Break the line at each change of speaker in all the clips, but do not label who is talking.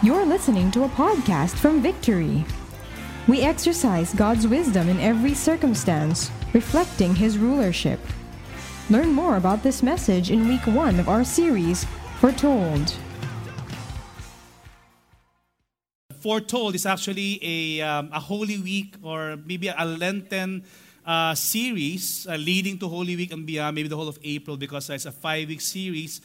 You're listening to a podcast from Victory. We exercise God's wisdom in every circumstance, reflecting His rulership. Learn more about this message in week one of our series, Foretold.
Foretold is actually a, um, a Holy Week or maybe a Lenten uh, series uh, leading to Holy Week and beyond, maybe the whole of April because it's a five week series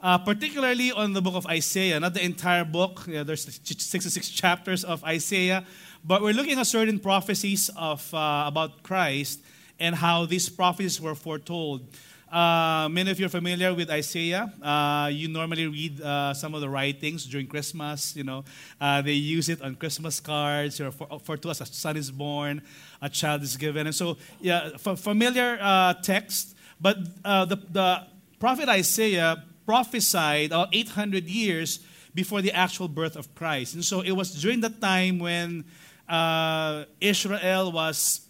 uh, particularly on the book of Isaiah, not the entire book. Yeah, there's 66 chapters of Isaiah, but we're looking at certain prophecies of uh, about Christ and how these prophecies were foretold. Uh, many of you are familiar with Isaiah. Uh, you normally read uh, some of the writings during Christmas. You know, uh, they use it on Christmas cards. Or for, for to us, a son is born, a child is given, and so yeah, familiar uh, text. But uh, the the prophet Isaiah prophesied about 800 years before the actual birth of Christ. And so it was during that time when uh, Israel was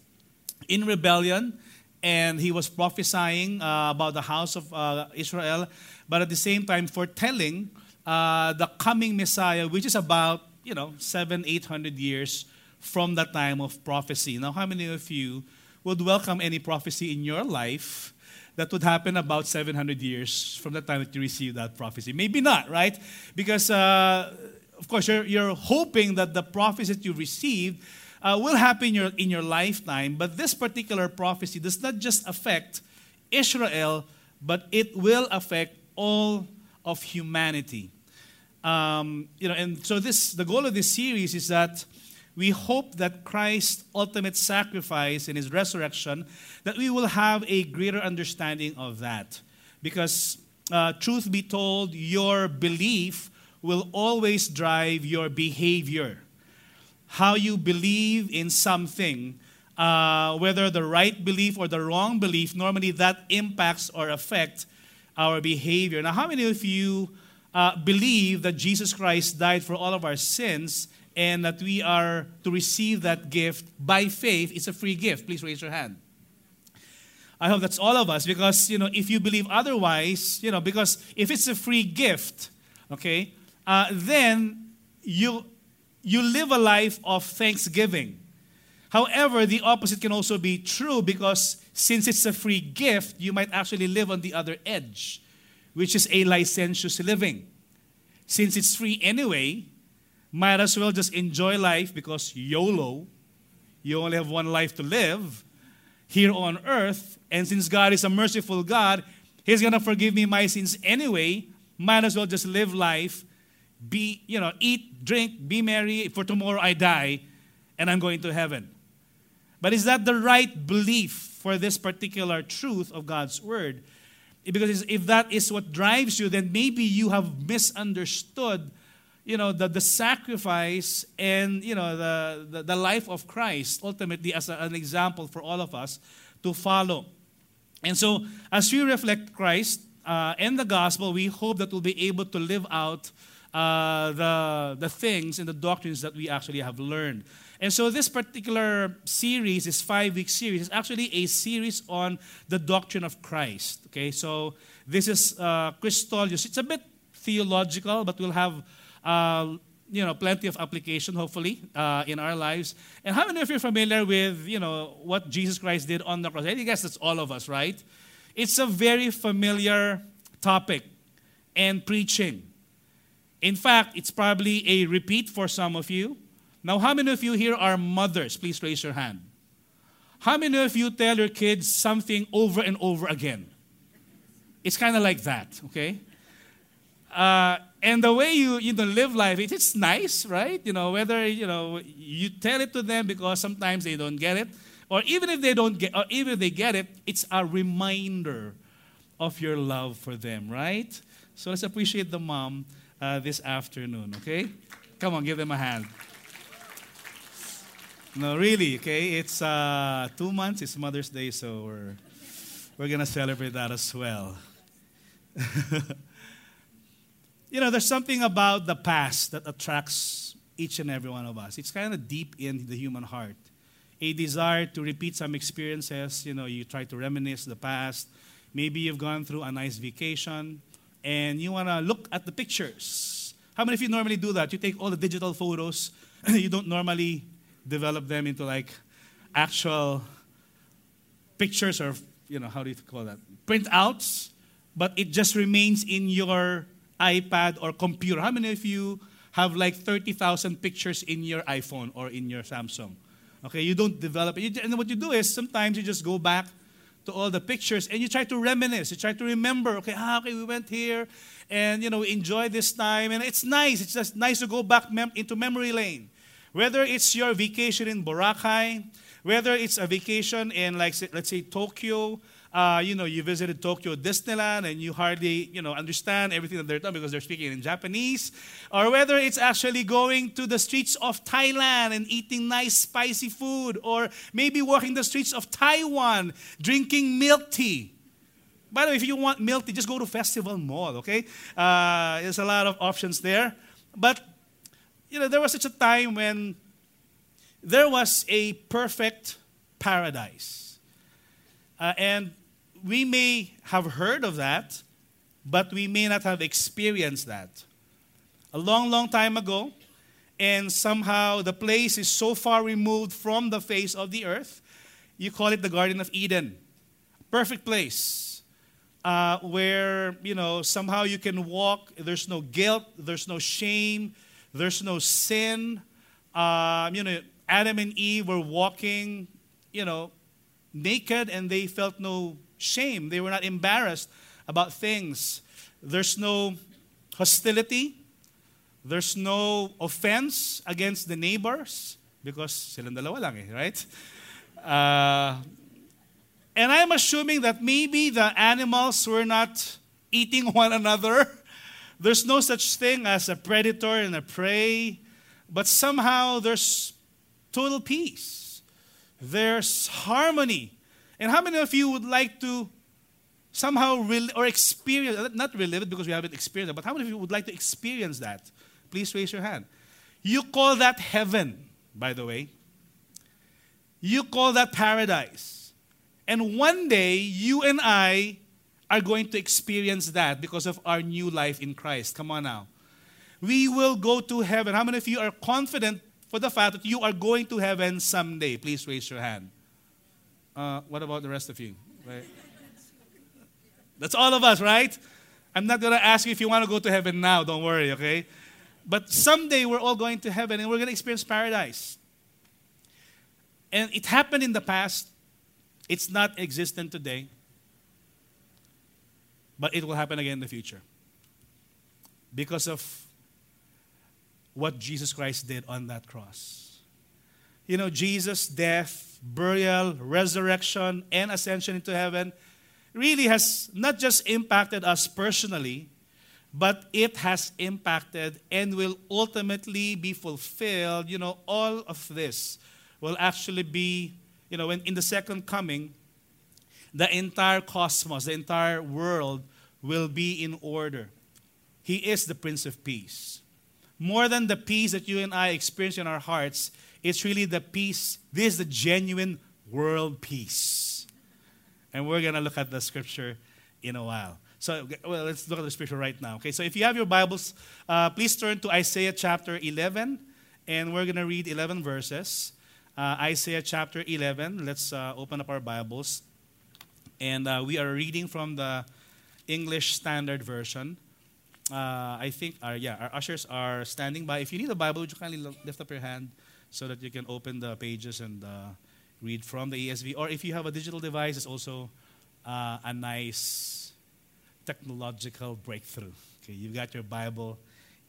in rebellion and he was prophesying uh, about the house of uh, Israel, but at the same time foretelling uh, the coming Messiah, which is about, you know, seven, eight hundred years from the time of prophecy. Now, how many of you would welcome any prophecy in your life that would happen about 700 years from the time that you received that prophecy. Maybe not, right? Because, uh, of course, you're, you're hoping that the prophecy that you received uh, will happen in your, in your lifetime. But this particular prophecy does not just affect Israel, but it will affect all of humanity. Um, you know, and so this the goal of this series is that we hope that Christ's ultimate sacrifice and his resurrection, that we will have a greater understanding of that. Because, uh, truth be told, your belief will always drive your behavior. How you believe in something, uh, whether the right belief or the wrong belief, normally that impacts or affects our behavior. Now, how many of you uh, believe that Jesus Christ died for all of our sins and that we are to receive that gift by faith. It's a free gift. Please raise your hand. I hope that's all of us because, you know, if you believe otherwise, you know, because if it's a free gift, okay, uh, then you, you live a life of thanksgiving. However, the opposite can also be true because since it's a free gift, you might actually live on the other edge, which is a licentious living. Since it's free anyway, might as well just enjoy life because YOLO, you only have one life to live here on earth. And since God is a merciful God, He's going to forgive me my sins anyway. Might as well just live life, be, you know, eat, drink, be merry, for tomorrow I die and I'm going to heaven. But is that the right belief for this particular truth of God's word? Because if that is what drives you, then maybe you have misunderstood you know, the, the sacrifice and, you know, the, the, the life of Christ ultimately as a, an example for all of us to follow. And so, as we reflect Christ uh, and the gospel, we hope that we'll be able to live out uh, the, the things and the doctrines that we actually have learned. And so, this particular series, this five week series, is actually a series on the doctrine of Christ. Okay, so this is uh, Christology. It's a bit theological, but we'll have uh, you know, plenty of application, hopefully, uh, in our lives. And how many of you are familiar with, you know, what Jesus Christ did on the cross? I guess that's all of us, right? It's a very familiar topic and preaching. In fact, it's probably a repeat for some of you. Now, how many of you here are mothers? Please raise your hand. How many of you tell your kids something over and over again? It's kind of like that, okay? Uh, and the way you you know live life it, it's nice right? You know whether you know you tell it to them because sometimes they don't get it. Or even if they don't get or even if they get it it's a reminder of your love for them right? So let's appreciate the mom uh, this afternoon okay? Come on give them a hand. No really okay? It's uh, two months it's mother's day so we're we're gonna celebrate that as well You know, there's something about the past that attracts each and every one of us. It's kind of deep in the human heart. A desire to repeat some experiences. You know, you try to reminisce the past. Maybe you've gone through a nice vacation and you want to look at the pictures. How many of you normally do that? You take all the digital photos, you don't normally develop them into like actual pictures or, you know, how do you call that? Printouts, but it just remains in your iPad or computer. How many of you have like 30,000 pictures in your iPhone or in your Samsung? Okay, you don't develop it. And what you do is sometimes you just go back to all the pictures and you try to reminisce. You try to remember, okay, ah, okay, we went here and, you know, we enjoyed this time. And it's nice. It's just nice to go back mem- into memory lane. Whether it's your vacation in Boracay, whether it's a vacation in, like, let's say, Tokyo, uh, you know, you visited Tokyo Disneyland and you hardly, you know, understand everything that they're talking because they're speaking in Japanese, or whether it's actually going to the streets of Thailand and eating nice spicy food, or maybe walking the streets of Taiwan drinking milk tea. By the way, if you want milk tea, just go to Festival Mall, okay? Uh, there's a lot of options there. But, you know, there was such a time when there was a perfect paradise. Uh, and we may have heard of that, but we may not have experienced that. A long, long time ago, and somehow the place is so far removed from the face of the earth, you call it the Garden of Eden. Perfect place uh, where, you know, somehow you can walk, there's no guilt, there's no shame, there's no sin. Uh, you know, Adam and Eve were walking, you know, naked and they felt no shame. They were not embarrassed about things. There's no hostility. There's no offense against the neighbors because silang dalawa lang eh, right? Uh, and I'm assuming that maybe the animals were not eating one another. There's no such thing as a predator and a prey, but somehow there's total peace. There's harmony and how many of you would like to somehow rel- or experience, not relive it because we haven't experienced it, but how many of you would like to experience that? Please raise your hand. You call that heaven, by the way. You call that paradise. And one day, you and I are going to experience that because of our new life in Christ. Come on now. We will go to heaven. How many of you are confident for the fact that you are going to heaven someday? Please raise your hand. Uh, what about the rest of you? Right? That's all of us, right? I'm not going to ask you if you want to go to heaven now. Don't worry, okay? But someday we're all going to heaven and we're going to experience paradise. And it happened in the past. It's not existent today. But it will happen again in the future. Because of what Jesus Christ did on that cross. You know, Jesus' death burial, resurrection, and ascension into heaven really has not just impacted us personally, but it has impacted and will ultimately be fulfilled. You know, all of this will actually be, you know, when in the second coming, the entire cosmos, the entire world will be in order. He is the Prince of Peace. More than the peace that you and I experience in our hearts, it's really the peace. This is the genuine world peace. And we're going to look at the scripture in a while. So, well, let's look at the scripture right now. Okay, so if you have your Bibles, uh, please turn to Isaiah chapter 11, and we're going to read 11 verses. Uh, Isaiah chapter 11. Let's uh, open up our Bibles. And uh, we are reading from the English Standard Version. Uh, I think, our, yeah, our ushers are standing by. If you need a Bible, would you kindly lift up your hand? So that you can open the pages and uh, read from the ESV. Or if you have a digital device, it's also uh, a nice technological breakthrough. Okay, you've got your Bible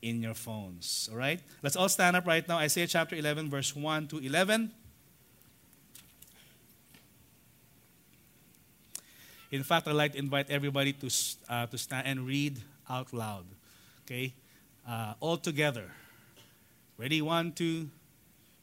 in your phones. All right? Let's all stand up right now. Isaiah chapter 11, verse 1 to 11. In fact, I'd like to invite everybody to, uh, to stand and read out loud. Okay? Uh, all together. Ready? One, two,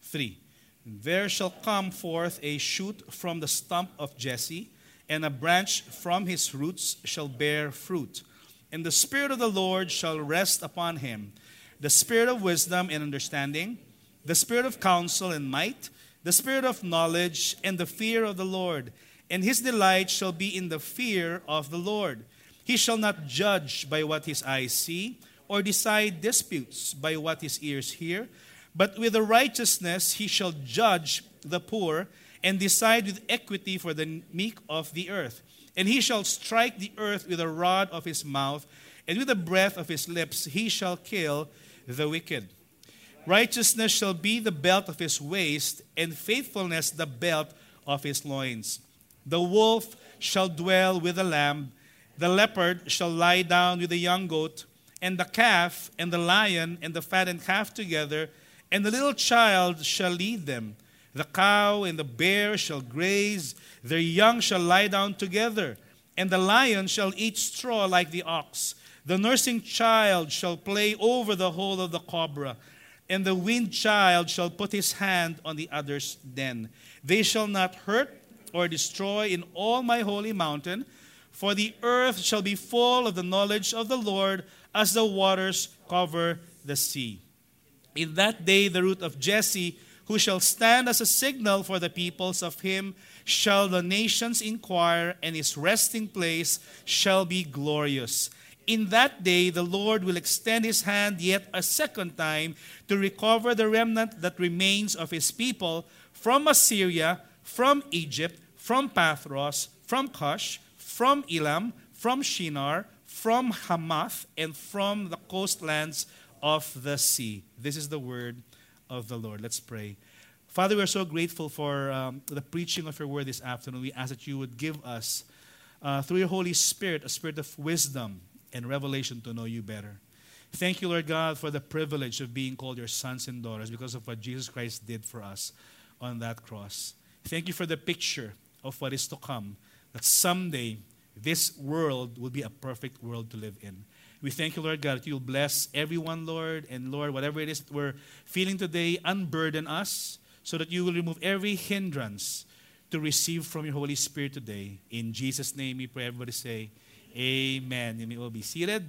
3. There shall come forth a shoot from the stump of Jesse, and a branch from his roots shall bear fruit. And the Spirit of the Lord shall rest upon him the Spirit of wisdom and understanding, the Spirit of counsel and might, the Spirit of knowledge and the fear of the Lord. And his delight shall be in the fear of the Lord. He shall not judge by what his eyes see or decide disputes by what his ears hear, but with the righteousness he shall judge the poor and decide with equity for the meek of the earth. And he shall strike the earth with the rod of his mouth, and with the breath of his lips he shall kill the wicked. Righteousness shall be the belt of his waist, and faithfulness the belt of his loins. The wolf shall dwell with the lamb, the leopard shall lie down with the young goat, and the calf, and the lion, and the fattened calf together, and the little child shall lead them. The cow and the bear shall graze, their young shall lie down together, and the lion shall eat straw like the ox. The nursing child shall play over the hole of the cobra, and the weaned child shall put his hand on the other's den. They shall not hurt or destroy in all my holy mountain, for the earth shall be full of the knowledge of the Lord as the waters cover the sea. In that day, the root of Jesse, who shall stand as a signal for the peoples of him, shall the nations inquire, and his resting place shall be glorious. In that day, the Lord will extend his hand yet a second time to recover the remnant that remains of his people from Assyria, from Egypt, from Pathros, from Cush, from Elam, from Shinar, from Hamath, and from the coastlands of the sea. This is the word of the Lord. Let's pray. Father, we are so grateful for um, the preaching of your word this afternoon. We ask that you would give us, uh, through your Holy Spirit, a spirit of wisdom and revelation to know you better. Thank you, Lord God, for the privilege of being called your sons and daughters because of what Jesus Christ did for us on that cross. Thank you for the picture of what is to come, that someday this world will be a perfect world to live in. We thank you, Lord God, that you'll bless everyone, Lord, and Lord, whatever it is we're feeling today, unburden us so that you will remove every hindrance to receive from your Holy Spirit today. In Jesus' name we pray. Everybody say, Amen. You may all be seated.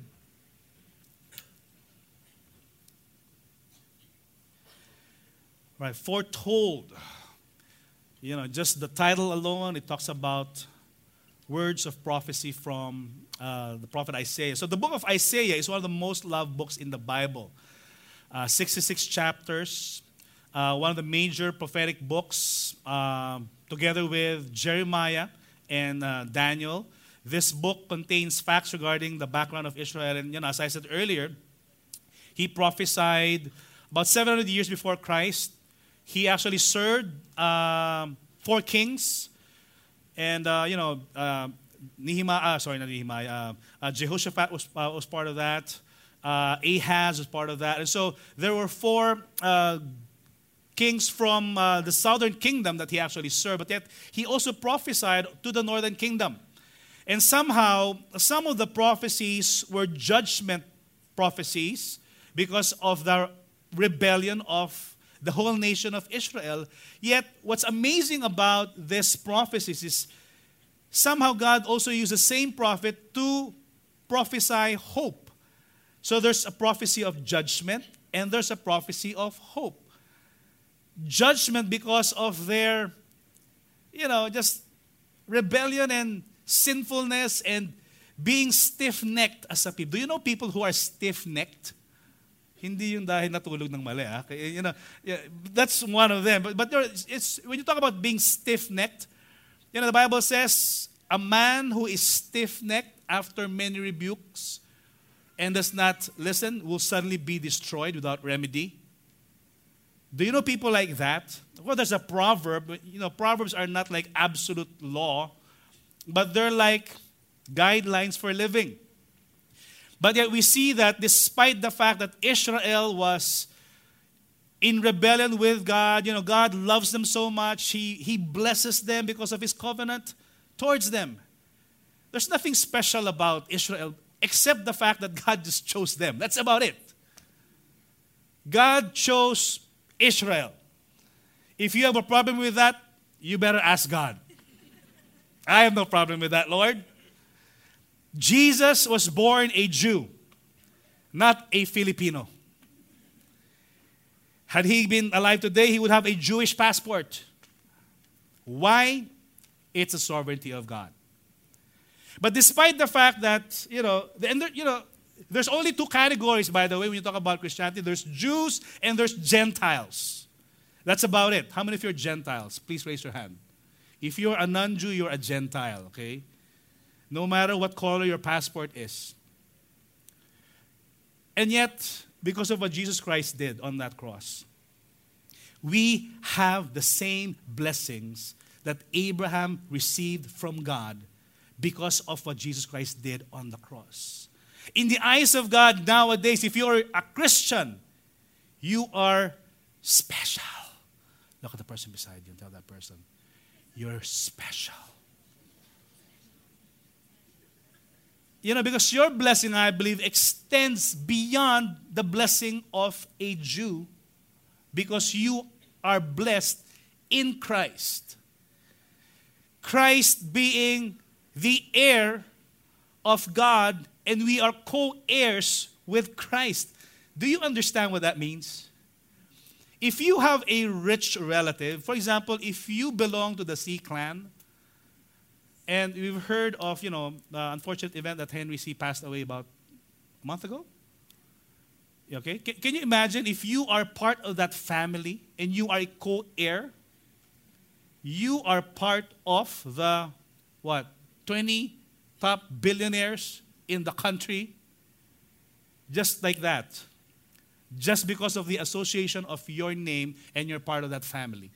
Right, foretold. You know, just the title alone, it talks about words of prophecy from uh, the prophet Isaiah. So, the book of Isaiah is one of the most loved books in the Bible. Uh, 66 chapters, uh, one of the major prophetic books, um, together with Jeremiah and uh, Daniel. This book contains facts regarding the background of Israel. And, you know, as I said earlier, he prophesied about 700 years before Christ. He actually served um, four kings. And, uh, you know, uh, Nehemiah, uh, sorry, not Nehemiah, uh, uh, Jehoshaphat was, uh, was part of that. Uh, Ahaz was part of that. And so there were four uh, kings from the southern kingdom that he actually served, but yet he also prophesied to the northern kingdom. And somehow, some of the prophecies were judgment prophecies because of the rebellion of the whole nation of Israel. Yet, what's amazing about these prophecies is somehow God also used the same prophet to prophesy hope. So there's a prophecy of judgment and there's a prophecy of hope. Judgment because of their, you know, just rebellion and sinfulness and being stiff-necked as a people. Do you know people who are stiff-necked? Hindi yung dahil natulog ng mali. Ah. You know, yeah, that's one of them. But, but there, it's, when you talk about being stiff-necked, you know, the Bible says, a man who is stiff-necked after many rebukes and does not listen will suddenly be destroyed without remedy. Do you know people like that? Well, there's a proverb. You know, proverbs are not like absolute law but they're like guidelines for living. But yet we see that despite the fact that Israel was in rebellion with God, you know, God loves them so much, He, he blesses them because of His covenant towards them. There's nothing special about Israel except the fact that God just chose them. That's about it. God chose Israel. If you have a problem with that, you better ask God. I have no problem with that, Lord. Jesus was born a Jew, not a Filipino. Had he been alive today, he would have a Jewish passport. Why? It's a sovereignty of God. But despite the fact that, you know, and there, you know, there's only two categories, by the way, when you talk about Christianity there's Jews and there's Gentiles. That's about it. How many of you are Gentiles? Please raise your hand. If you're a non Jew, you're a Gentile, okay? No matter what color your passport is. And yet, because of what Jesus Christ did on that cross, we have the same blessings that Abraham received from God because of what Jesus Christ did on the cross. In the eyes of God nowadays, if you're a Christian, you are special. Look at the person beside you and tell that person, you're special. You know, because your blessing, I believe, extends beyond the blessing of a Jew because you are blessed in Christ. Christ being the heir of God, and we are co heirs with Christ. Do you understand what that means? If you have a rich relative, for example, if you belong to the Sy clan, and we've heard of, you know, the unfortunate event that Henry Sy passed away about a month ago. Okay? Can, can you imagine if you are part of that family and you are a co heir? You are part of the, what, 20 top billionaires in the country? Just like that. Just because of the association of your name and you're part of that family.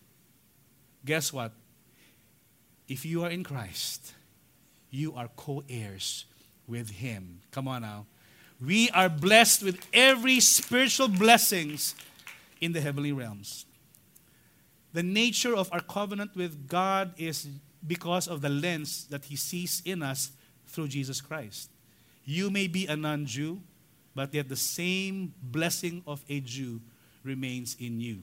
Guess what? If you are in Christ, you are co heirs with Him. Come on now. We are blessed with every spiritual blessings in the heavenly realms. The nature of our covenant with God is because of the lens that He sees in us through Jesus Christ. You may be a non Jew, but yet the same blessing of a Jew remains in you.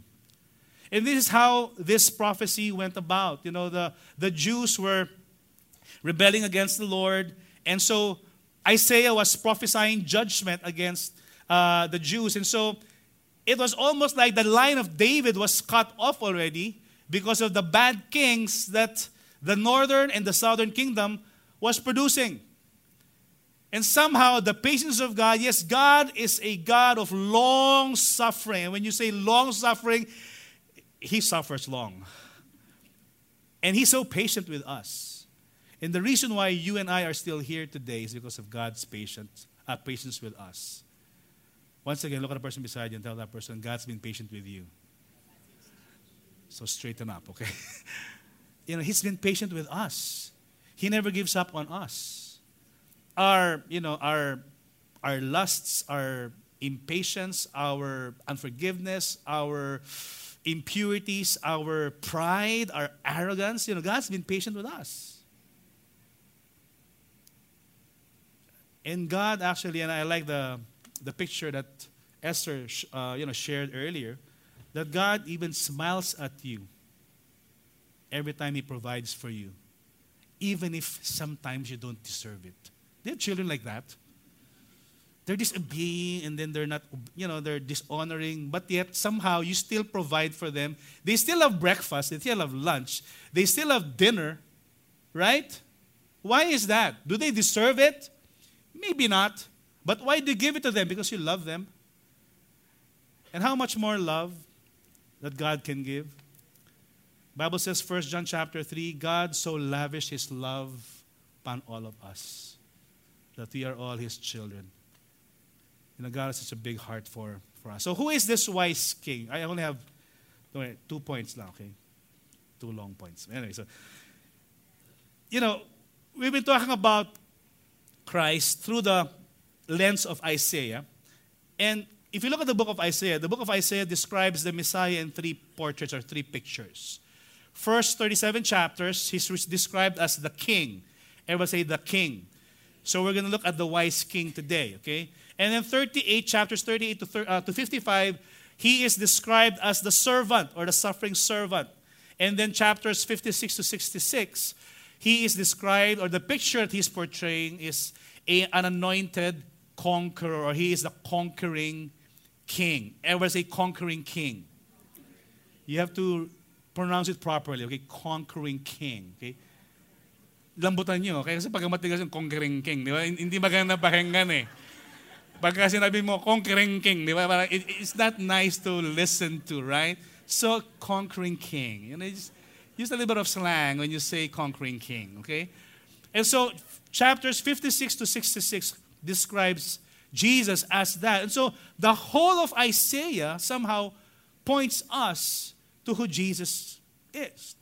And this is how this prophecy went about. You know, the, the Jews were rebelling against the Lord, and so Isaiah was prophesying judgment against uh, the Jews. And so it was almost like the line of David was cut off already because of the bad kings that the northern and the southern kingdom was producing. And somehow the patience of God, yes, God is a God of long suffering. And when you say long suffering, He suffers long. And He's so patient with us. And the reason why you and I are still here today is because of God's patience, uh, patience with us. Once again, look at the person beside you and tell that person, God's been patient with you. So straighten up, okay? you know, He's been patient with us. He never gives up on us. Our, you know, our, our lusts, our impatience, our unforgiveness, our impurities, our pride, our arrogance, you know, God's been patient with us. And God actually, and I like the, the picture that Esther uh, you know, shared earlier, that God even smiles at you every time He provides for you, even if sometimes you don't deserve it. There are children like that. They're disobeying and then they're not, you know, they're dishonoring, but yet somehow you still provide for them. They still have breakfast, they still have lunch, they still have dinner, right? Why is that? Do they deserve it? Maybe not. But why do you give it to them? Because you love them. And how much more love that God can give? Bible says 1 John chapter 3, God so lavished his love upon all of us that we are all his children. You know, God has such a big heart for, for us. So who is this wise king? I only have two points now, okay? Two long points. Anyway, so you know, we've been talking about Christ through the lens of Isaiah. And if you look at the book of Isaiah, the book of Isaiah describes the Messiah in three portraits or three pictures. First 37 chapters, he's described as the king. Everyone say the king. So we're going to look at the wise king today, okay? And then 38 chapters, 38 to, uh, to 55, he is described as the servant or the suffering servant. And then chapters 56 to 66, he is described, or the picture that he's portraying is a, an anointed conqueror, or he is the conquering king. Ever say conquering king? You have to pronounce it properly, okay? Conquering king, okay? Lambutan nyo, okay? Kasi pag matigas yung king, di ba? Hindi maganda pakinggan eh. Pagka sinabi mo, conquering king, di ba? It, it's not nice to listen to, right? So, conquering king. You know, just use a little bit of slang when you say conquering king, okay? And so, chapters 56 to 66 describes Jesus as that. And so, the whole of Isaiah somehow points us to who Jesus is.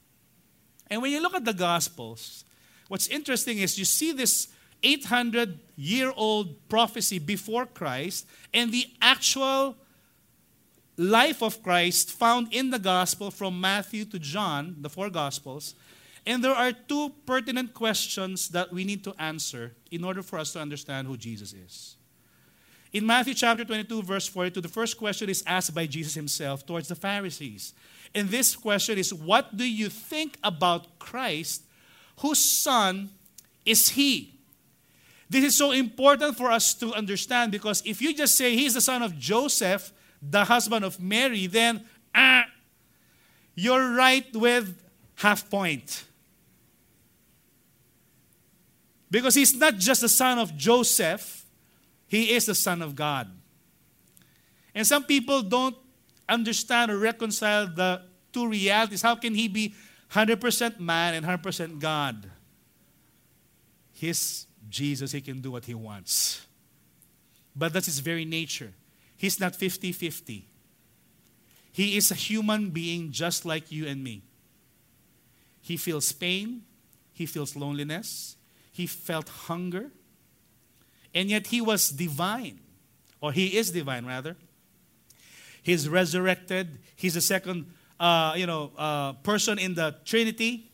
And when you look at the Gospels, what's interesting is you see this 800 year old prophecy before Christ and the actual life of Christ found in the gospel from Matthew to John, the four gospels. And there are two pertinent questions that we need to answer in order for us to understand who Jesus is. In Matthew chapter 22, verse 42, the first question is asked by Jesus himself towards the Pharisees. And this question is What do you think about Christ? Whose son is he? This is so important for us to understand because if you just say he's the son of Joseph, the husband of Mary, then ah, you're right with half point. Because he's not just the son of Joseph, he is the son of God. And some people don't understand or reconcile the two realities. How can he be 100% man and 100% God? His Jesus, he can do what he wants. But that's his very nature. He's not 50 50. He is a human being just like you and me. He feels pain, he feels loneliness, he felt hunger, and yet he was divine, or he is divine rather. He's resurrected. He's the second, uh, you know, uh, person in the Trinity.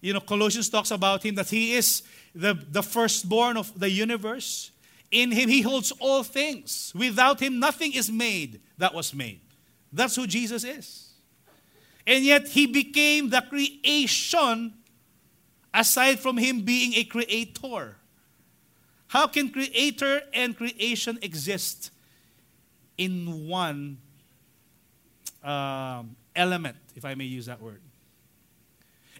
You know, Colossians talks about him that he is the, the firstborn of the universe. In him, he holds all things. Without him, nothing is made that was made. That's who Jesus is. And yet, he became the creation aside from him being a creator. How can creator and creation exist in one um, element, if I may use that word?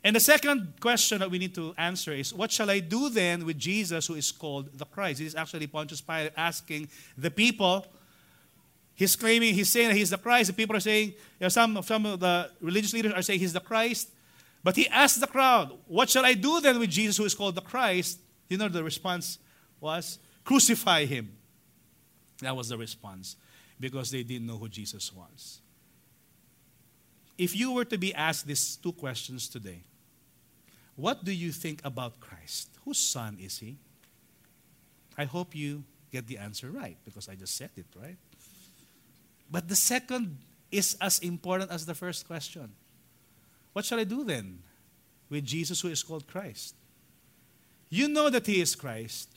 And the second question that we need to answer is what shall I do then with Jesus who is called the Christ? This is actually Pontius Pilate asking the people. He's claiming, he's saying he's the Christ. The people are saying, you know, some, some of the religious leaders are saying he's the Christ. But he asked the crowd, What shall I do then with Jesus who is called the Christ? You know, the response was, Crucify him. That was the response because they didn't know who Jesus was. If you were to be asked these two questions today, what do you think about Christ? Whose son is he? I hope you get the answer right because I just said it, right? But the second is as important as the first question. What shall I do then with Jesus who is called Christ? You know that he is Christ.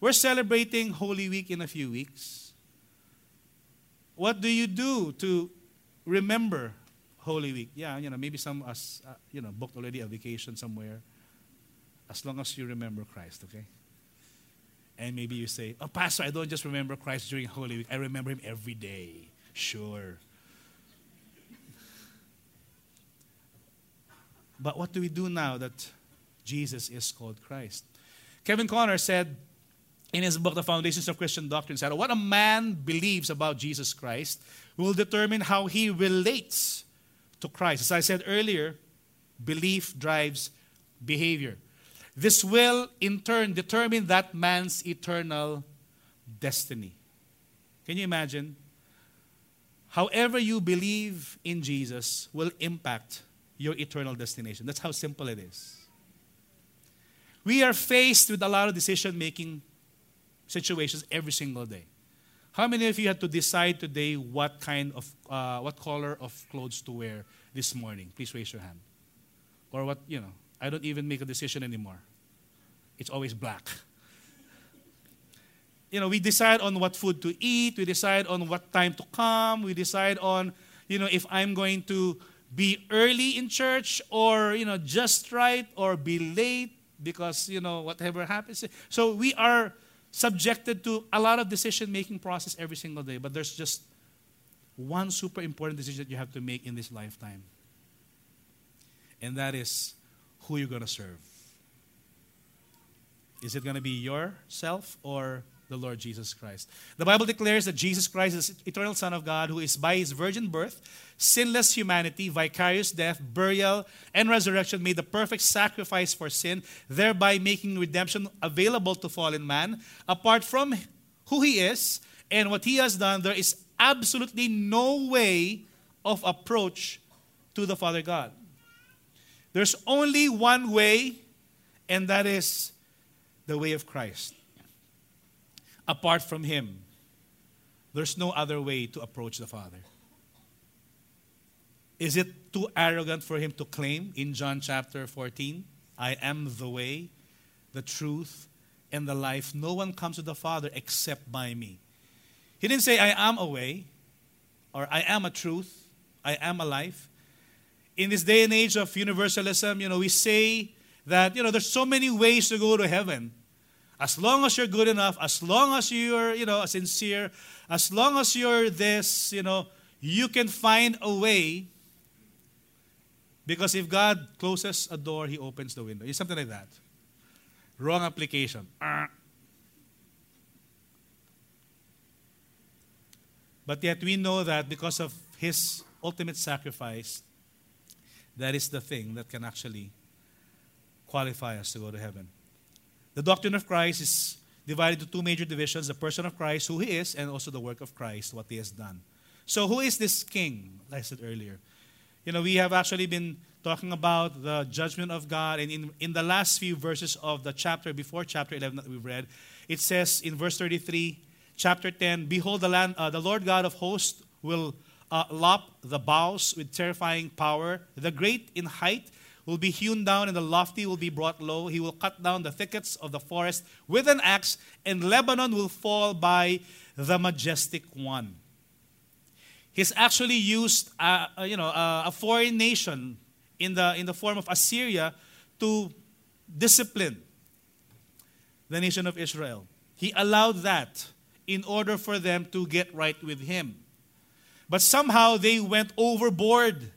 We're celebrating Holy Week in a few weeks. What do you do to remember Holy Week. Yeah, you know, maybe some us, uh, you know, booked already a vacation somewhere. As long as you remember Christ, okay? And maybe you say, oh, Pastor, I don't just remember Christ during Holy Week. I remember him every day. Sure. But what do we do now that Jesus is called Christ? Kevin Conner said in his book, The Foundations of Christian Doctrine, said, What a man believes about Jesus Christ will determine how he relates to Christ. As I said earlier, belief drives behavior. This will, in turn, determine that man's eternal destiny. Can you imagine? However, you believe in Jesus will impact your eternal destination. That's how simple it is. We are faced with a lot of decision making situations every single day. How many of you had to decide today what kind of, uh, what color of clothes to wear this morning? Please raise your hand. Or what, you know, I don't even make a decision anymore. It's always black. You know, we decide on what food to eat, we decide on what time to come, we decide on, you know, if I'm going to be early in church or, you know, just right or be late because, you know, whatever happens. So we are subjected to a lot of decision making process every single day, but there's just one super important decision that you have to make in this lifetime. And that is who you're going to serve. Is it going to be yourself or the Lord Jesus Christ. The Bible declares that Jesus Christ is eternal Son of God who is by his virgin birth, sinless humanity, vicarious death, burial, and resurrection made the perfect sacrifice for sin, thereby making redemption available to fallen man. Apart from who he is and what he has done, there is absolutely no way of approach to the Father God. There's only one way, and that is the way of Christ. Apart from Him, there's no other way to approach the Father. Is it too arrogant for Him to claim in John chapter 14, I am the way, the truth, and the life? No one comes to the Father except by me. He didn't say, I am a way, or I am a truth, I am a life. In this day and age of universalism, you know, we say that, you know, there's so many ways to go to heaven. As long as you're good enough, as long as you're, you know, sincere, as long as you're this, you know, you can find a way. Because if God closes a door, He opens the window. It's something like that. Wrong application. But yet we know that because of His ultimate sacrifice, that is the thing that can actually qualify us to go to heaven. The doctrine of Christ is divided into two major divisions the person of Christ, who he is, and also the work of Christ, what he has done. So, who is this king, like I said earlier? You know, we have actually been talking about the judgment of God, and in, in the last few verses of the chapter, before chapter 11 that we've read, it says in verse 33, chapter 10, Behold, the, land, uh, the Lord God of hosts will uh, lop the boughs with terrifying power. The great in height will be hewn down, and the lofty will be brought low. He will cut down the thickets of the forest with an axe, and Lebanon will fall by the majestic one. He's actually used, uh, uh you know, uh, a foreign nation in the in the form of Assyria to discipline the nation of Israel. He allowed that in order for them to get right with him. But somehow they went overboard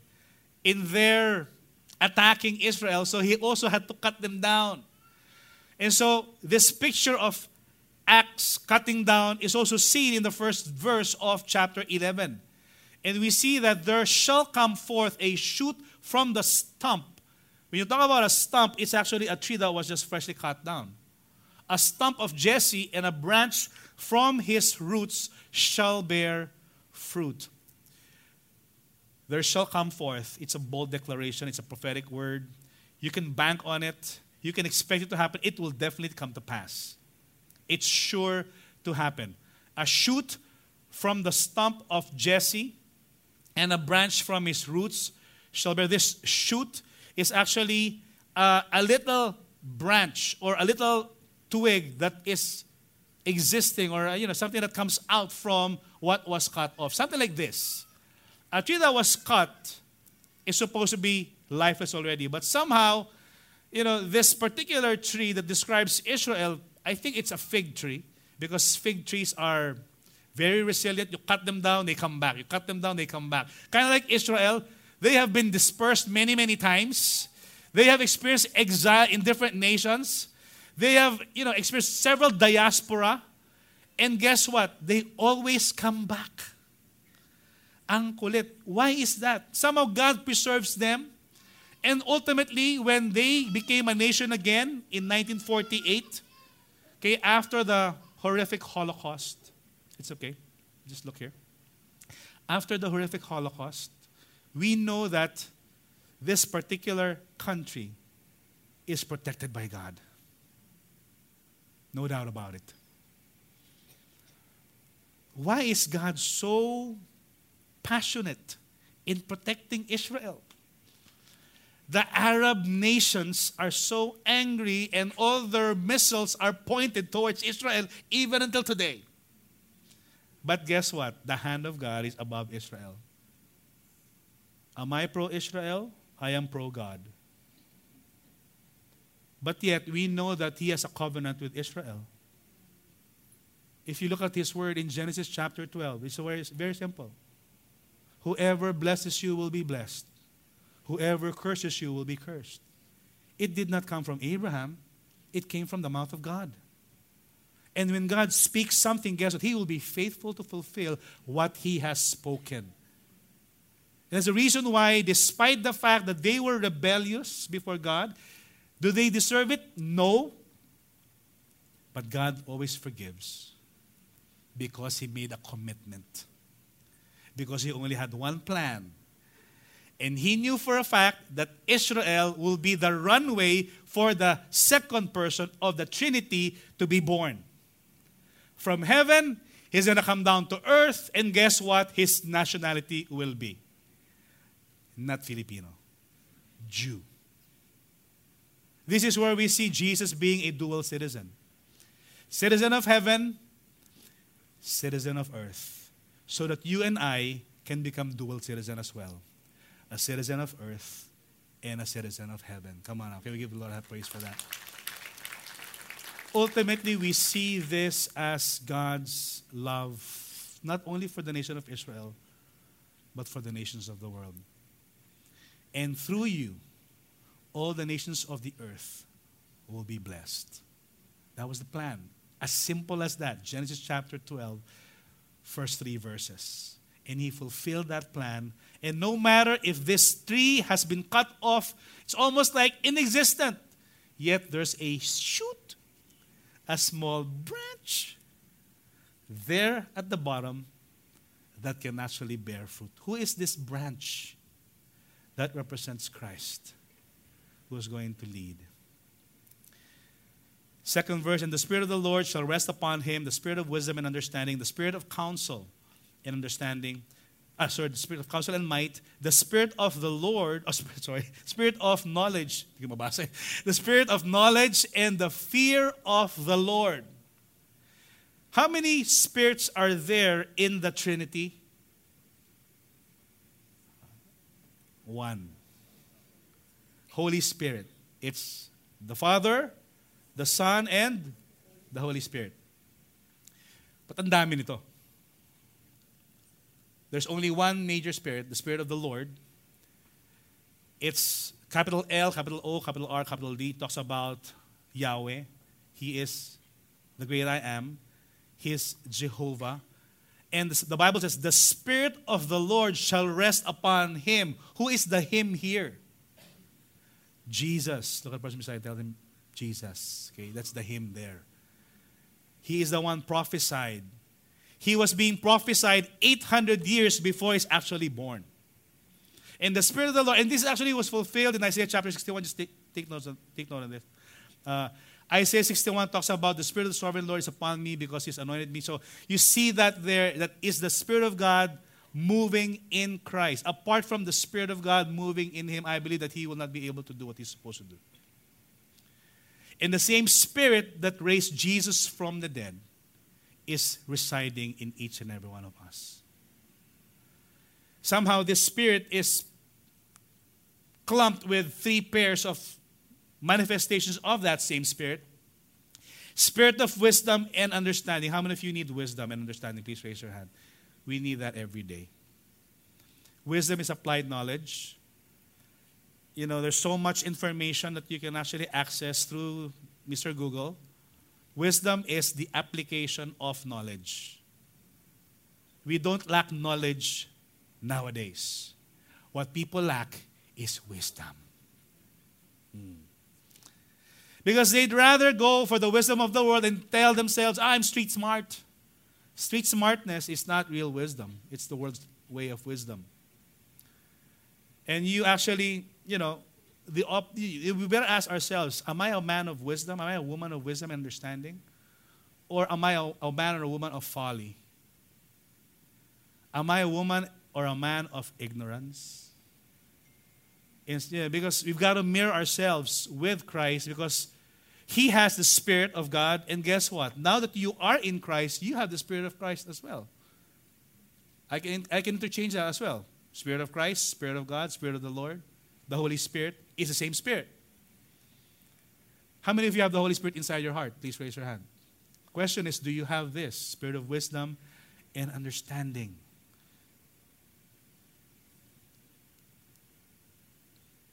in their attacking Israel, so he also had to cut them down. And so this picture of axe cutting down is also seen in the first verse of chapter 11. And we see that there shall come forth a shoot from the stump. When you talk about a stump, it's actually a tree that was just freshly cut down. A stump of Jesse and a branch from his roots shall bear fruit there shall come forth. It's a bold declaration, it's a prophetic word. You can bank on it, you can expect it to happen. It will definitely come to pass. It's sure to happen. A shoot from the stump of Jesse and a branch from his roots shall bear. This shoot is actually uh, a little branch or a little twig that is existing or you know something that comes out from what was cut off something like this a tree that was cut is supposed to be lifeless already. But somehow, you know, this particular tree that describes Israel, I think it's a fig tree because fig trees are very resilient. You cut them down, they come back. You cut them down, they come back. Kind of like Israel, they have been dispersed many, many times. They have experienced exile in different nations. They have, you know, experienced several diaspora. And guess what? They always come back. Ang kulit. Why is that? Somehow God preserves them. And ultimately, when they became a nation again in 1948, okay, after the horrific Holocaust, it's okay, just look here. After the horrific Holocaust, we know that this particular country is protected by God. No doubt about it. Why is God so passionate in protecting Israel. The Arab nations are so angry, and all their missiles are pointed towards Israel, even until today. But guess what? The hand of God is above Israel. Am I pro Israel? I am pro God. But yet, we know that He has a covenant with Israel. If you look at His word in Genesis chapter 12, it's very, very simple. Whoever blesses you will be blessed. Whoever curses you will be cursed. It did not come from Abraham, it came from the mouth of God. And when God speaks something, guess what? He will be faithful to fulfill what He has spoken. There's a reason why, despite the fact that they were rebellious before God, do they deserve it? No. But God always forgives because He made a commitment. Because He only had one plan. And He knew for a fact that Israel will be the runway for the second person of the Trinity to be born. From heaven, He's going to come down to earth, and guess what? His nationality will be not Filipino, Jew. This is where we see Jesus being a dual citizen citizen of heaven, citizen of earth, so that you and I can become dual citizen as well a citizen of earth and a citizen of heaven. Come on now, can we give the Lord a praise for that? Ultimately, we see this as God's love, not only for the nation of Israel, but for the nations of the world. And through you, all the nations of the earth will be blessed. That was the plan. As simple as that. Genesis chapter 12, first three verses. And he fulfilled that plan. And no matter if this tree has been cut off, it's almost like inexistent. Yet there's a shoot, a small branch there at the bottom that can actually bear fruit. Who is this branch? That represents Christ who is going to lead. Second verse, and the Spirit of the Lord shall rest upon him, the Spirit of wisdom and understanding, the Spirit of counsel and understanding, uh, sorry, the Spirit of counsel and might, the Spirit of the Lord, oh, sorry, Spirit of knowledge, the Spirit of knowledge and the fear of the Lord. How many spirits are there in the Trinity? one. Holy Spirit. It's the Father, the Son, and the Holy Spirit. But ang dami nito. There's only one major spirit, the Spirit of the Lord. It's capital L, capital O, capital R, capital D. talks about Yahweh. He is the great I am. He is Jehovah. And the Bible says, the Spirit of the Lord shall rest upon him. Who is the him here? Jesus. Look at the person beside tell him, Jesus. Okay, that's the him there. He is the one prophesied. He was being prophesied 800 years before he's actually born. And the Spirit of the Lord, and this actually was fulfilled in Isaiah chapter 61. Just take, take, notes take note of this. Uh, Isaiah 61 talks about the Spirit of the Sovereign Lord is upon me because He's anointed me. So you see that there, that is the Spirit of God moving in Christ. Apart from the Spirit of God moving in Him, I believe that He will not be able to do what He's supposed to do. In the same Spirit that raised Jesus from the dead is residing in each and every one of us. Somehow, this Spirit is clumped with three pairs of manifestations of that same Spirit. Spirit of wisdom and understanding. How many of you need wisdom and understanding? Please raise your hand. We need that every day. Wisdom is applied knowledge. You know, there's so much information that you can actually access through Mr. Google. Wisdom is the application of knowledge. We don't lack knowledge nowadays. What people lack is wisdom. Hmm. Because they'd rather go for the wisdom of the world and tell themselves, I'm street smart. Street smartness is not real wisdom, it's the world's way of wisdom. And you actually, you know, the op- we better ask ourselves Am I a man of wisdom? Am I a woman of wisdom and understanding? Or am I a, a man or a woman of folly? Am I a woman or a man of ignorance? Instead, because we've got to mirror ourselves with Christ because he has the Spirit of God. And guess what? Now that you are in Christ, you have the Spirit of Christ as well. I can, I can interchange that as well. Spirit of Christ, Spirit of God, Spirit of the Lord, the Holy Spirit is the same Spirit. How many of you have the Holy Spirit inside your heart? Please raise your hand. Question is Do you have this Spirit of wisdom and understanding?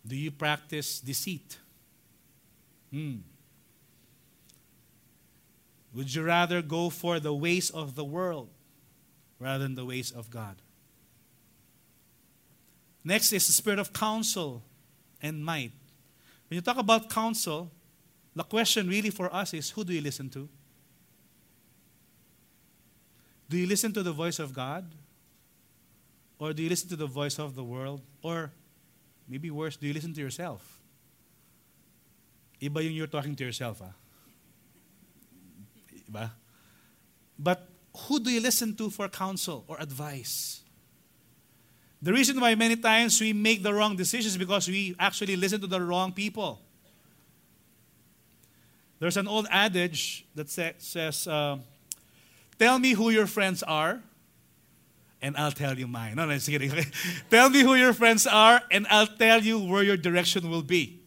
Do you practice deceit? Hmm. Would you rather go for the ways of the world rather than the ways of God? Next is the spirit of counsel and might. When you talk about counsel, the question really for us is who do you listen to? Do you listen to the voice of God? Or do you listen to the voice of the world? Or maybe worse, do you listen to yourself? Iba yung you're talking to yourself, ah. Iba? But who do you listen to for counsel or advice? The reason why many times we make the wrong decisions because we actually listen to the wrong people. There's an old adage that say, says, uh, Tell me who your friends are, and I'll tell you mine. No, no, just kidding. tell me who your friends are, and I'll tell you where your direction will be.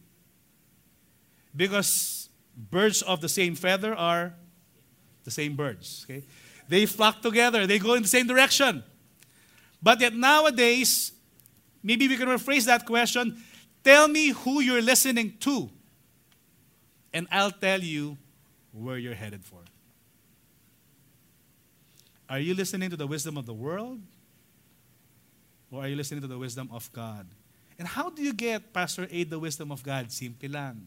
Because birds of the same feather are the same birds. Okay? They flock together, they go in the same direction. But yet nowadays, maybe we can rephrase that question tell me who you're listening to, and I'll tell you where you're headed for. Are you listening to the wisdom of the world? Or are you listening to the wisdom of God? And how do you get, Pastor Aid, the wisdom of God? Simple lang.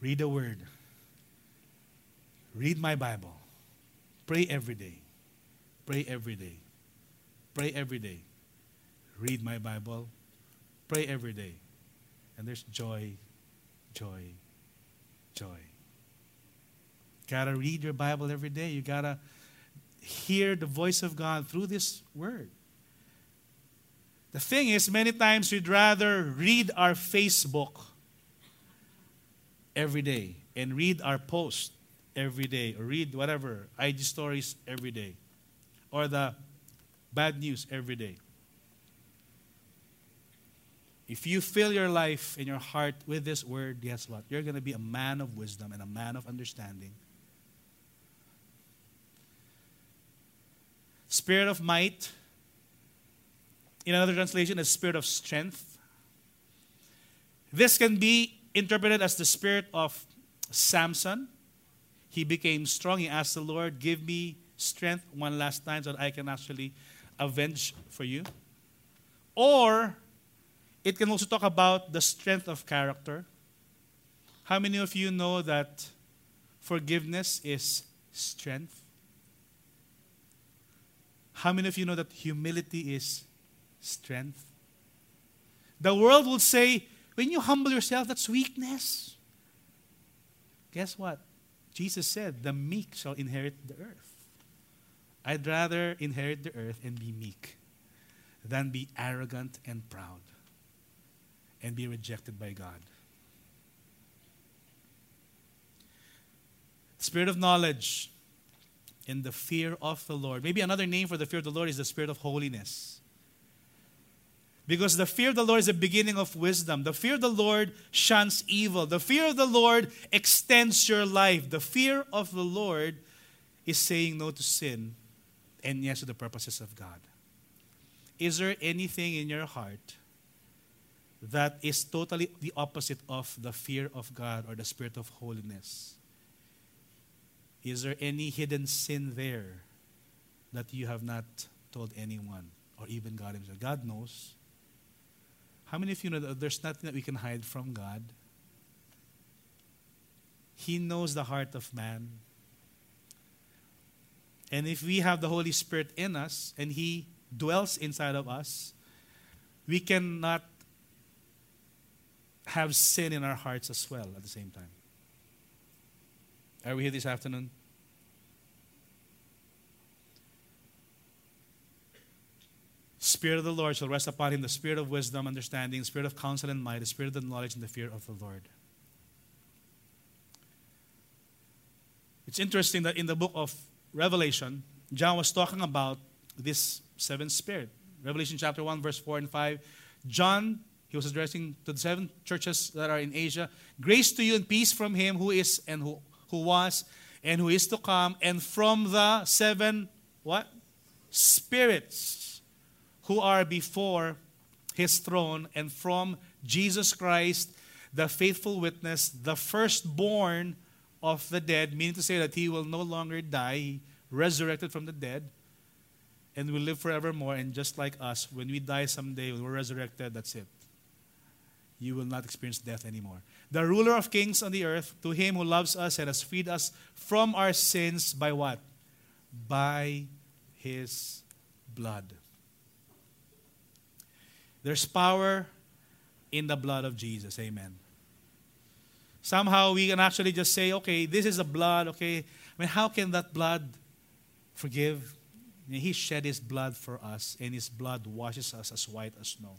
Read the Word. Read my Bible. Pray every day. Pray every day. Pray every day. Read my Bible. Pray every day. And there's joy, joy, joy. Gotta read your Bible every day. You gotta hear the voice of God through this word. The thing is, many times we'd rather read our Facebook every day and read our post every day or read whatever IG stories every day or the bad news every day. If you fill your life and your heart with this word, guess what? You're going to be a man of wisdom and a man of understanding. Spirit of might. In another translation, a spirit of strength. This can be interpreted as the spirit of Samson. He became strong. He asked the Lord, Give me strength one last time so that I can actually avenge for you. Or it can also talk about the strength of character. How many of you know that forgiveness is strength? How many of you know that humility is strength? The world will say, when you humble yourself, that's weakness. Guess what? Jesus said, the meek shall inherit the earth. I'd rather inherit the earth and be meek than be arrogant and proud and be rejected by God. Spirit of knowledge and the fear of the Lord. Maybe another name for the fear of the Lord is the spirit of holiness. Because the fear of the Lord is the beginning of wisdom. The fear of the Lord shuns evil. The fear of the Lord extends your life. The fear of the Lord is saying no to sin and yes to the purposes of God. Is there anything in your heart that is totally the opposite of the fear of God or the spirit of holiness? Is there any hidden sin there that you have not told anyone or even God Himself? God knows. How many of you know that there's nothing that we can hide from God? He knows the heart of man. And if we have the Holy Spirit in us and He dwells inside of us, we cannot have sin in our hearts as well at the same time. Are we here this afternoon? Spirit of the Lord shall rest upon him the spirit of wisdom, understanding, spirit of counsel and might, the spirit of the knowledge and the fear of the Lord. It's interesting that in the book of Revelation, John was talking about this seven spirit. Revelation chapter 1, verse 4 and 5. John, he was addressing to the seven churches that are in Asia. Grace to you and peace from him who is and who, who was and who is to come, and from the seven what? Spirits who are before his throne and from Jesus Christ, the faithful witness, the firstborn of the dead, meaning to say that he will no longer die, he resurrected from the dead, and will live forevermore. And just like us, when we die someday, we're resurrected, that's it. You will not experience death anymore. The ruler of kings on the earth, to him who loves us and has freed us from our sins by what? By his blood. There's power in the blood of Jesus. Amen. Somehow we can actually just say, okay, this is the blood, okay. I mean, how can that blood forgive? He shed his blood for us, and his blood washes us as white as snow.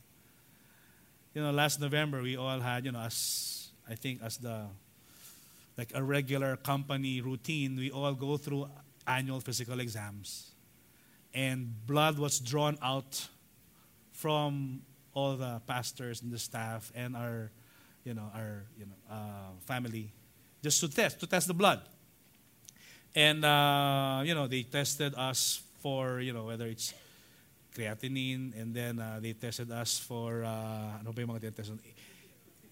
You know, last November we all had, you know, as I think as the like a regular company routine, we all go through annual physical exams. And blood was drawn out from all the pastors and the staff and our, you know, our you know, uh, family, just to test, to test the blood. And, uh, you know, they tested us for, you know, whether it's creatinine, and then uh, they tested us for, uh, ano ba yung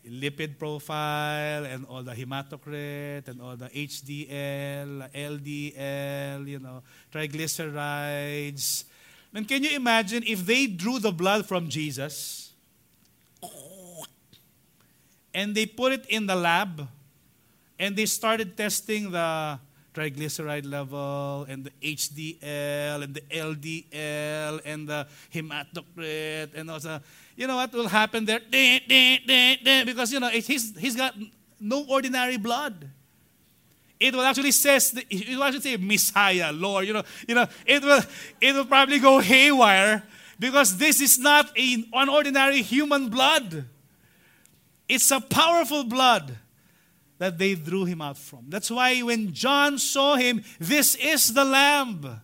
lipid profile and all the hematocrit and all the HDL, LDL, you know, triglycerides. Can you imagine if they drew the blood from Jesus and they put it in the lab and they started testing the triglyceride level and the HDL and the LDL and the hematocrit and also you know what will happen there? Because, you know, he's, he's got no ordinary blood. It will actually says, it will actually say Messiah, Lord. You know, you know, it will, it will probably go haywire because this is not an ordinary human blood. It's a powerful blood that they drew him out from. That's why when John saw him, this is the Lamb,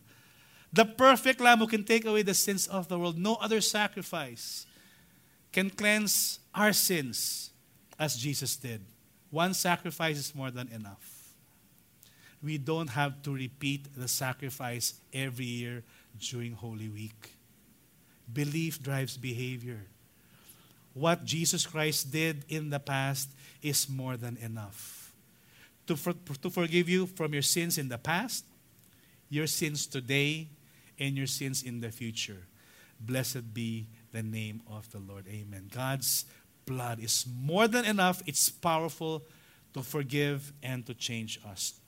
the perfect Lamb who can take away the sins of the world. No other sacrifice can cleanse our sins as Jesus did. One sacrifice is more than enough. We don't have to repeat the sacrifice every year during Holy Week. Belief drives behavior. What Jesus Christ did in the past is more than enough. To, for, to forgive you from your sins in the past, your sins today, and your sins in the future. Blessed be the name of the Lord. Amen. God's blood is more than enough, it's powerful to forgive and to change us.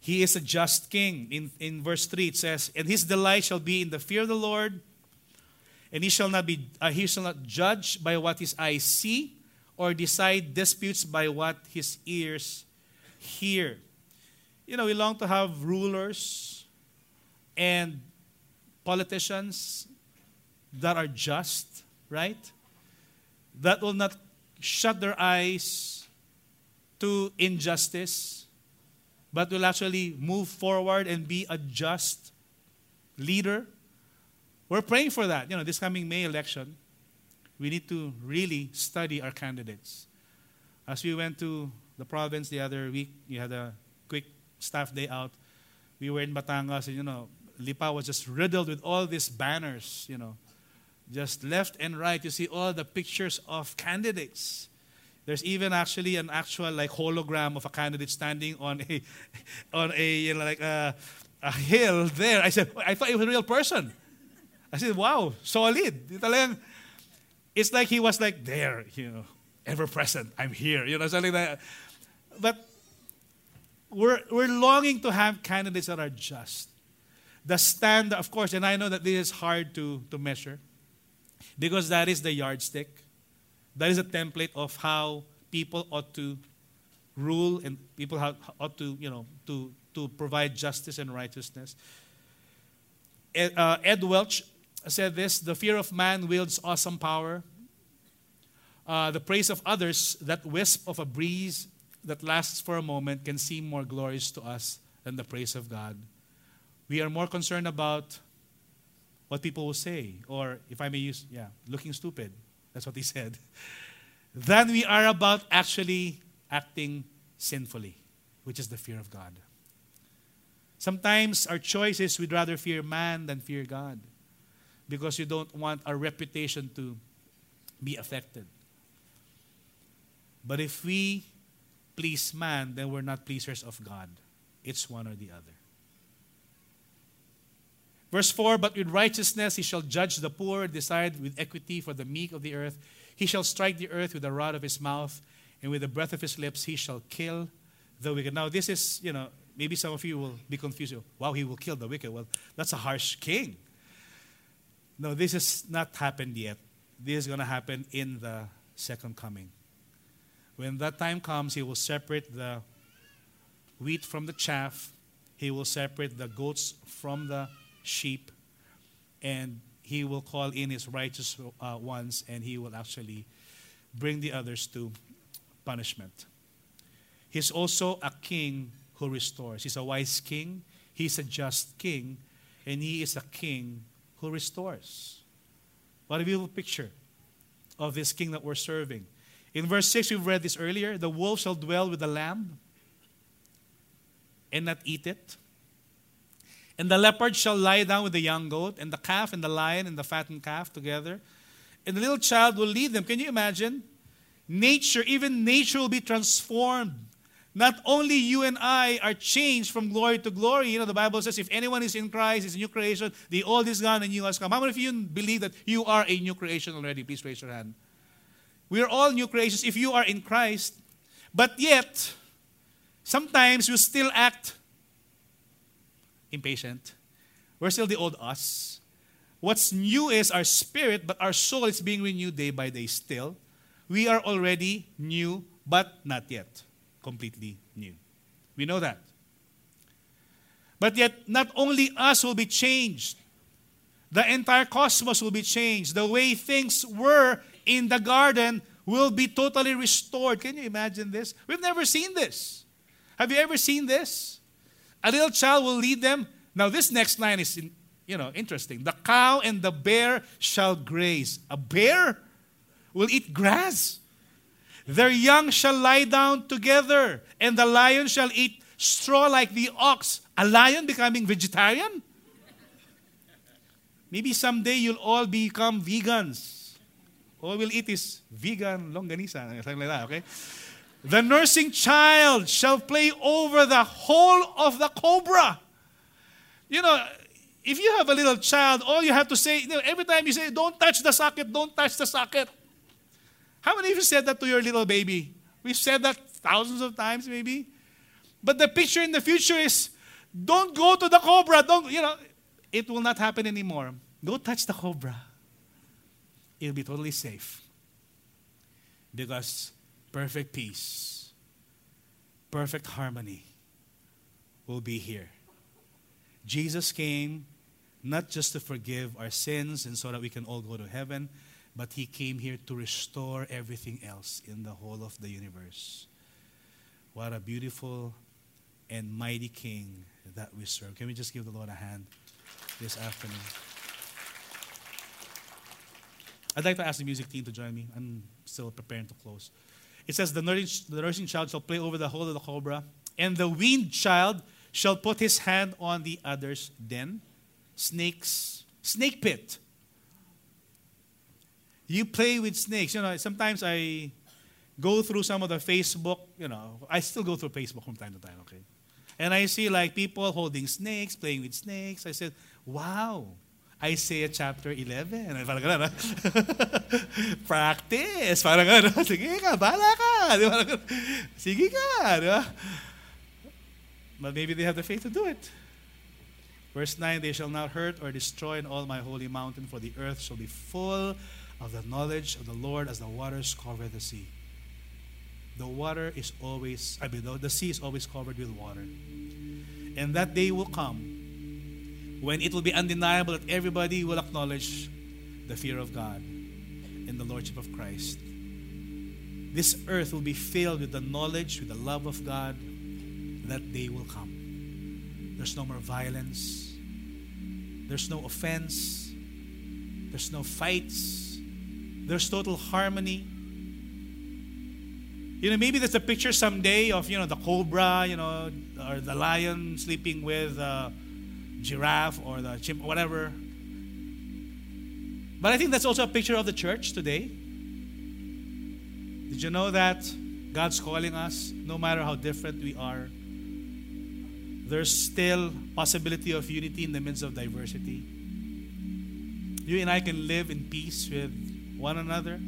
He is a just king. In, in verse 3 it says, And his delight shall be in the fear of the Lord, and he shall not be uh, he shall not judge by what his eyes see, or decide disputes by what his ears hear. You know, we long to have rulers and politicians that are just, right? That will not shut their eyes to injustice, but will actually move forward and be a just leader. We're praying for that. You know, this coming May election, we need to really study our candidates. As we went to the province the other week, we had a quick staff day out. We were in Batangas, and you know, Lipa was just riddled with all these banners, you know, just left and right, you see all the pictures of candidates. There's even actually an actual like hologram of a candidate standing on a on a you know, like a, a hill there. I said, I thought it was a real person. I said, wow, solid. It's like he was like there, you know, ever present. I'm here, you know, something like that. But we're, we're longing to have candidates that are just. The standard, of course, and I know that this is hard to, to measure. Because that is the yardstick. That is a template of how people ought to rule and people ought to, you know, to, to provide justice and righteousness. Ed, uh, Ed Welch said this The fear of man wields awesome power. Uh, the praise of others, that wisp of a breeze that lasts for a moment, can seem more glorious to us than the praise of God. We are more concerned about what people will say, or if I may use, yeah, looking stupid. That's what he said. then we are about actually acting sinfully, which is the fear of God. Sometimes our choice is we'd rather fear man than fear God because you don't want our reputation to be affected. But if we please man, then we're not pleasers of God. It's one or the other. Verse 4 But with righteousness he shall judge the poor, decide with equity for the meek of the earth. He shall strike the earth with the rod of his mouth, and with the breath of his lips he shall kill the wicked. Now, this is, you know, maybe some of you will be confused. Wow, he will kill the wicked. Well, that's a harsh king. No, this has not happened yet. This is going to happen in the second coming. When that time comes, he will separate the wheat from the chaff, he will separate the goats from the sheep, and he will call in his righteous uh, ones, and he will actually bring the others to punishment. He's also a king who restores. He's a wise king, he's a just king, and he is a king who restores. What a beautiful picture of this king that we're serving. In verse 6, we've read this earlier the wolf shall dwell with the lamb and not eat it. And the leopard shall lie down with the young goat, and the calf and the lion and the fattened calf together. And the little child will lead them. Can you imagine? Nature, even nature will be transformed. Not only you and I are changed from glory to glory. You know, the Bible says if anyone is in Christ, is a new creation. The old is gone and new has come. How many of you believe that you are a new creation already? Please raise your hand. We are all new creations if you are in Christ. But yet, sometimes we still act impatient. We're still the old us. What's new is our spirit, but our soul is being renewed day by day still. We are already new, but not yet completely new. We know that. But yet, not only us will be changed, the entire cosmos will be changed. The way things were in the garden will be totally restored. Can you imagine this? We've never seen this. Have you ever seen this? A little child will lead them. Now, this next line is, you know, interesting. The cow and the bear shall graze. A bear will eat grass. Their young shall lie down together, and the lion shall eat straw like the ox. A lion becoming vegetarian? Maybe someday you'll all become vegans. All we'll eat is vegan longanisa, something like that, okay? The nursing child shall play over the hole of the cobra. You know, if you have a little child, all you have to say, you know, every time you say, don't touch the socket, don't touch the socket. How many of you said that to your little baby? We've said that thousands of times, maybe. But the picture in the future is don't go to the cobra. Don't, you know, it will not happen anymore. Go touch the cobra. It'll be totally safe. Because perfect peace, perfect harmony will be here. Jesus came not just to forgive our sins and so that we can all go to heaven, but he came here to restore everything else in the whole of the universe. What a beautiful and mighty King that we serve. Can we just give the Lord a hand this afternoon? I'd like to ask the music team to join me. I'm still preparing to close. It says, The nursing, the nursing child shall play over the hole of the cobra, and the weaned child shall put his hand on the other's den. Snakes, snake pit. You play with snakes. You know, sometimes I go through some of the Facebook, you know, I still go through Facebook from time to time, okay? And I see like people holding snakes, playing with snakes. I said, wow, Isaiah chapter 11. Ano, parang gano'n, ah. Practice. Parang gano'n. Ah. Sige ka, bala ka. Di ba? Sige ka. Di ba? But maybe they have the faith to do it. Verse 9, They shall not hurt or destroy in all my holy mountain, for the earth shall be full of the knowledge of the Lord as the waters cover the sea. The water is always, I mean, the sea is always covered with water. And that day will come when it will be undeniable that everybody will acknowledge the fear of God and the Lordship of Christ. This earth will be filled with the knowledge, with the love of God. That day will come. There's no more violence. There's no offense. There's no fights. There's total harmony. You know, maybe there's a picture someday of, you know, the cobra, you know, or the lion sleeping with uh, giraffe or the chimp, whatever. But I think that's also a picture of the church today. Did you know that God's calling us, no matter how different we are. There's still possibility of unity in the midst of diversity. You and I can live in peace with one another.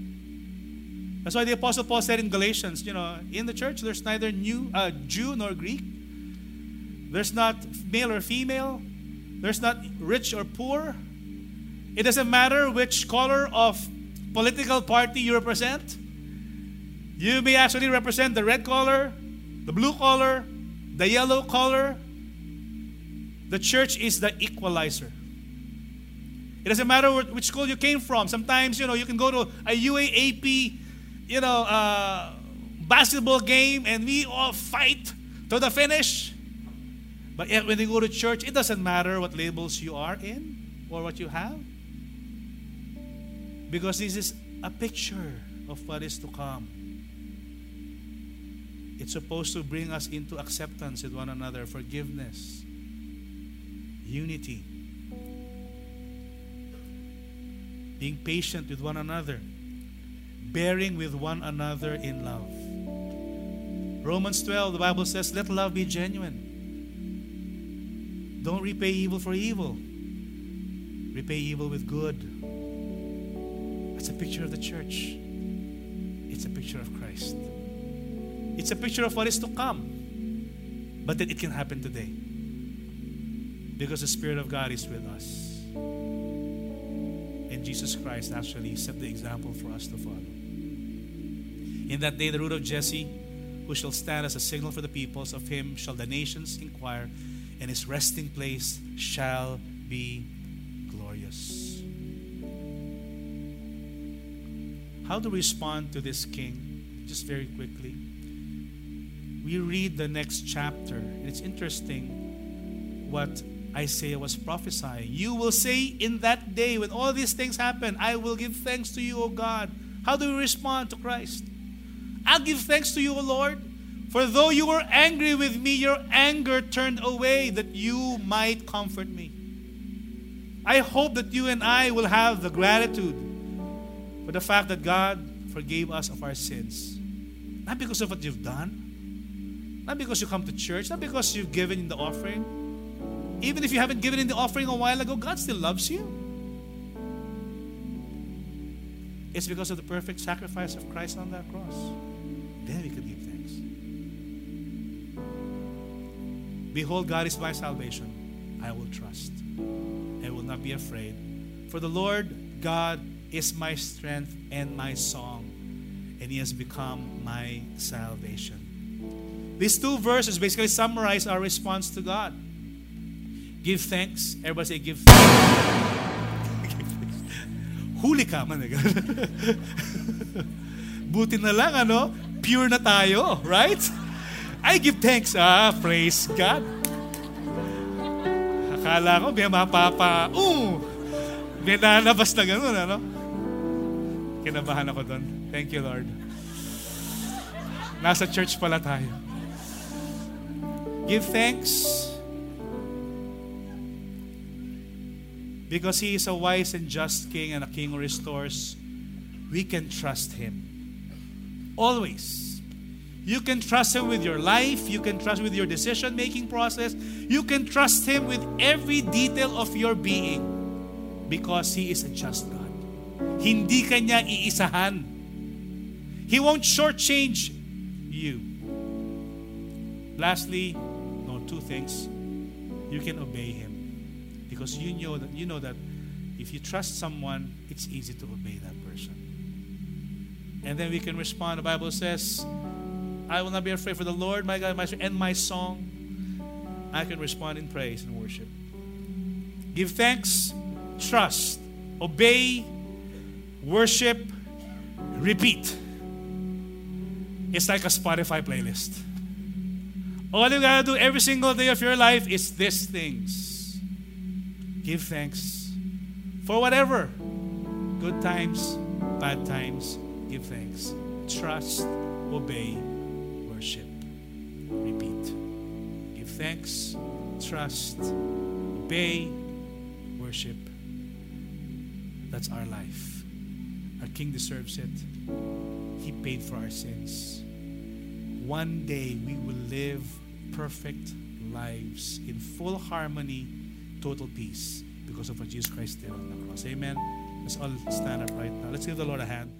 That's why the Apostle Paul said in Galatians, you know, in the church there's neither new uh, Jew nor Greek. There's not male or female. There's not rich or poor. It doesn't matter which color of political party you represent. You may actually represent the red color, the blue color, the yellow color. The church is the equalizer. It doesn't matter which school you came from. Sometimes, you know, you can go to a UAAP, you know, uh, basketball game and we all fight to the finish. But yet when you go to church, it doesn't matter what labels you are in or what you have. Because this is a picture of what is to come. It's supposed to bring us into acceptance with one another, forgiveness, unity, being patient with one another, bearing with one another in love. Romans 12, the Bible says, Let love be genuine. Don't repay evil for evil, repay evil with good. That's a picture of the church, it's a picture of Christ. It's a picture of what is to come. But that it can happen today. Because the Spirit of God is with us. And Jesus Christ actually set the example for us to follow. In that day, the root of Jesse, who shall stand as a signal for the peoples, of him shall the nations inquire, and his resting place shall be glorious. How to respond to this king? Just very quickly we read the next chapter. and It's interesting what Isaiah was prophesying. You will say in that day, when all these things happen, I will give thanks to you, O God. How do we respond to Christ? I'll give thanks to you, O Lord. For though you were angry with me, your anger turned away that you might comfort me. I hope that you and I will have the gratitude for the fact that God forgave us of our sins. Not because of what you've done, not because you come to church, not because you've given in the offering. Even if you haven't given in the offering a while ago, God still loves you. It's because of the perfect sacrifice of Christ on that cross. Behold, God is my salvation. I will trust. I will not be afraid. For the Lord God is my strength and my song, and He has become my salvation. These two verses basically summarize our response to God. Give thanks. Everybody say, give thanks. Buti na lang, ano? Pure na tayo, right? I give thanks. Ah, praise God. Akala ko, may mapapa, uh, may lalabas na ganun, ano? Kinabahan ako doon. Thank you, Lord. Nasa church pala tayo. Give thanks because He is a wise and just King and a King who restores. We can trust Him. Always. You can trust Him with your life. You can trust with your decision making process. You can trust Him with every detail of your being because He is a just God. Hindi ka niya iisahan. He won't shortchange you. Lastly, no, two things. You can obey Him because you know that you know that if you trust someone, it's easy to obey that person. And then we can respond. The Bible says, I will not be afraid for the Lord, my God, my and my song. I can respond in praise and worship. Give thanks, trust, obey, worship, repeat. It's like a Spotify playlist. All you gotta do every single day of your life is these things. Give thanks for whatever. Good times, bad times, give thanks. Trust, obey, worship. Repeat. Give thanks, trust, obey, worship. That's our life. Our King deserves it. He paid for our sins. one day we will live perfect lives in full harmony, total peace because of what Jesus Christ did on the cross. Amen. Let's all stand up right now. Let's give the Lord a hand.